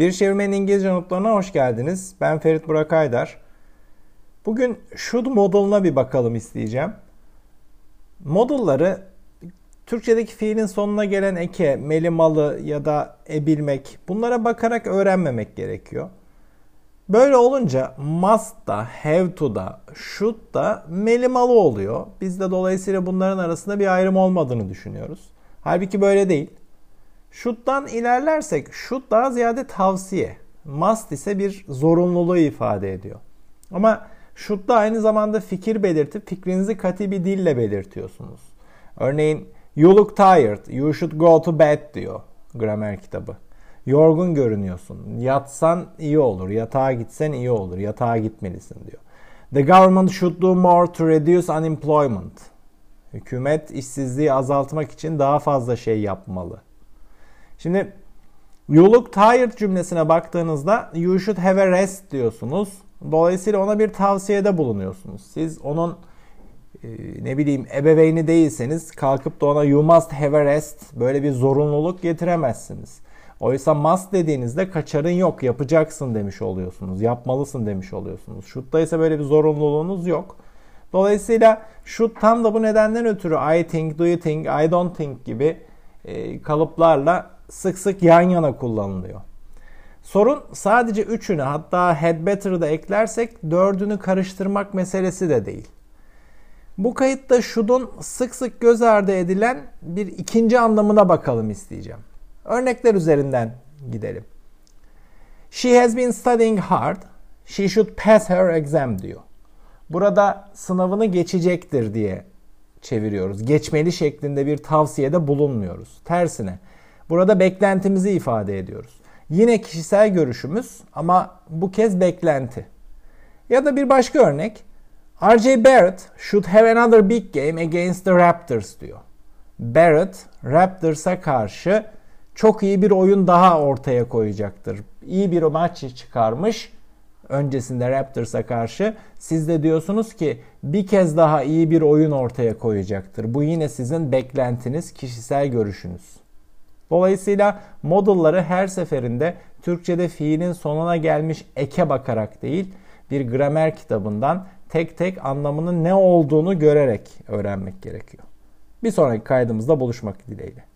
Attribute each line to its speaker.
Speaker 1: Bir Çevirmenin İngilizce notlarına hoş geldiniz. Ben Ferit Burak Aydar. Bugün should model'ına bir bakalım isteyeceğim. Model'ları Türkçedeki fiilin sonuna gelen eke, meli malı ya da ebilmek bunlara bakarak öğrenmemek gerekiyor. Böyle olunca must da, have to da, should da meli malı oluyor. Biz de dolayısıyla bunların arasında bir ayrım olmadığını düşünüyoruz. Halbuki böyle değil. Should'dan ilerlersek should daha ziyade tavsiye. Must ise bir zorunluluğu ifade ediyor. Ama should aynı zamanda fikir belirtip fikrinizi katı bir dille belirtiyorsunuz. Örneğin you look tired, you should go to bed diyor gramer kitabı. Yorgun görünüyorsun. Yatsan iyi olur. Yatağa gitsen iyi olur. Yatağa gitmelisin diyor. The government should do more to reduce unemployment. Hükümet işsizliği azaltmak için daha fazla şey yapmalı. Şimdi you look tired cümlesine baktığınızda you should have a rest diyorsunuz. Dolayısıyla ona bir tavsiyede bulunuyorsunuz. Siz onun e, ne bileyim ebeveyni değilseniz kalkıp da ona you must have a rest böyle bir zorunluluk getiremezsiniz. Oysa must dediğinizde kaçarın yok yapacaksın demiş oluyorsunuz. Yapmalısın demiş oluyorsunuz. Should'da ise böyle bir zorunluluğunuz yok. Dolayısıyla should tam da bu nedenden ötürü I think, do you think, I don't think gibi e, kalıplarla sık sık yan yana kullanılıyor. Sorun sadece üçünü hatta had better'ı da eklersek dördünü karıştırmak meselesi de değil. Bu kayıtta should'un sık sık göz ardı edilen bir ikinci anlamına bakalım isteyeceğim. Örnekler üzerinden gidelim. She has been studying hard. She should pass her exam diyor. Burada sınavını geçecektir diye çeviriyoruz. Geçmeli şeklinde bir tavsiyede bulunmuyoruz. Tersine burada beklentimizi ifade ediyoruz. Yine kişisel görüşümüz ama bu kez beklenti. Ya da bir başka örnek. R.J. Barrett should have another big game against the Raptors diyor. Barrett Raptors'a karşı çok iyi bir oyun daha ortaya koyacaktır. İyi bir maç çıkarmış öncesinde Raptors'a karşı. Siz de diyorsunuz ki bir kez daha iyi bir oyun ortaya koyacaktır. Bu yine sizin beklentiniz, kişisel görüşünüz. Dolayısıyla modelları her seferinde Türkçe'de fiilin sonuna gelmiş eke bakarak değil, bir gramer kitabından tek tek anlamının ne olduğunu görerek öğrenmek gerekiyor. Bir sonraki kaydımızda buluşmak dileğiyle.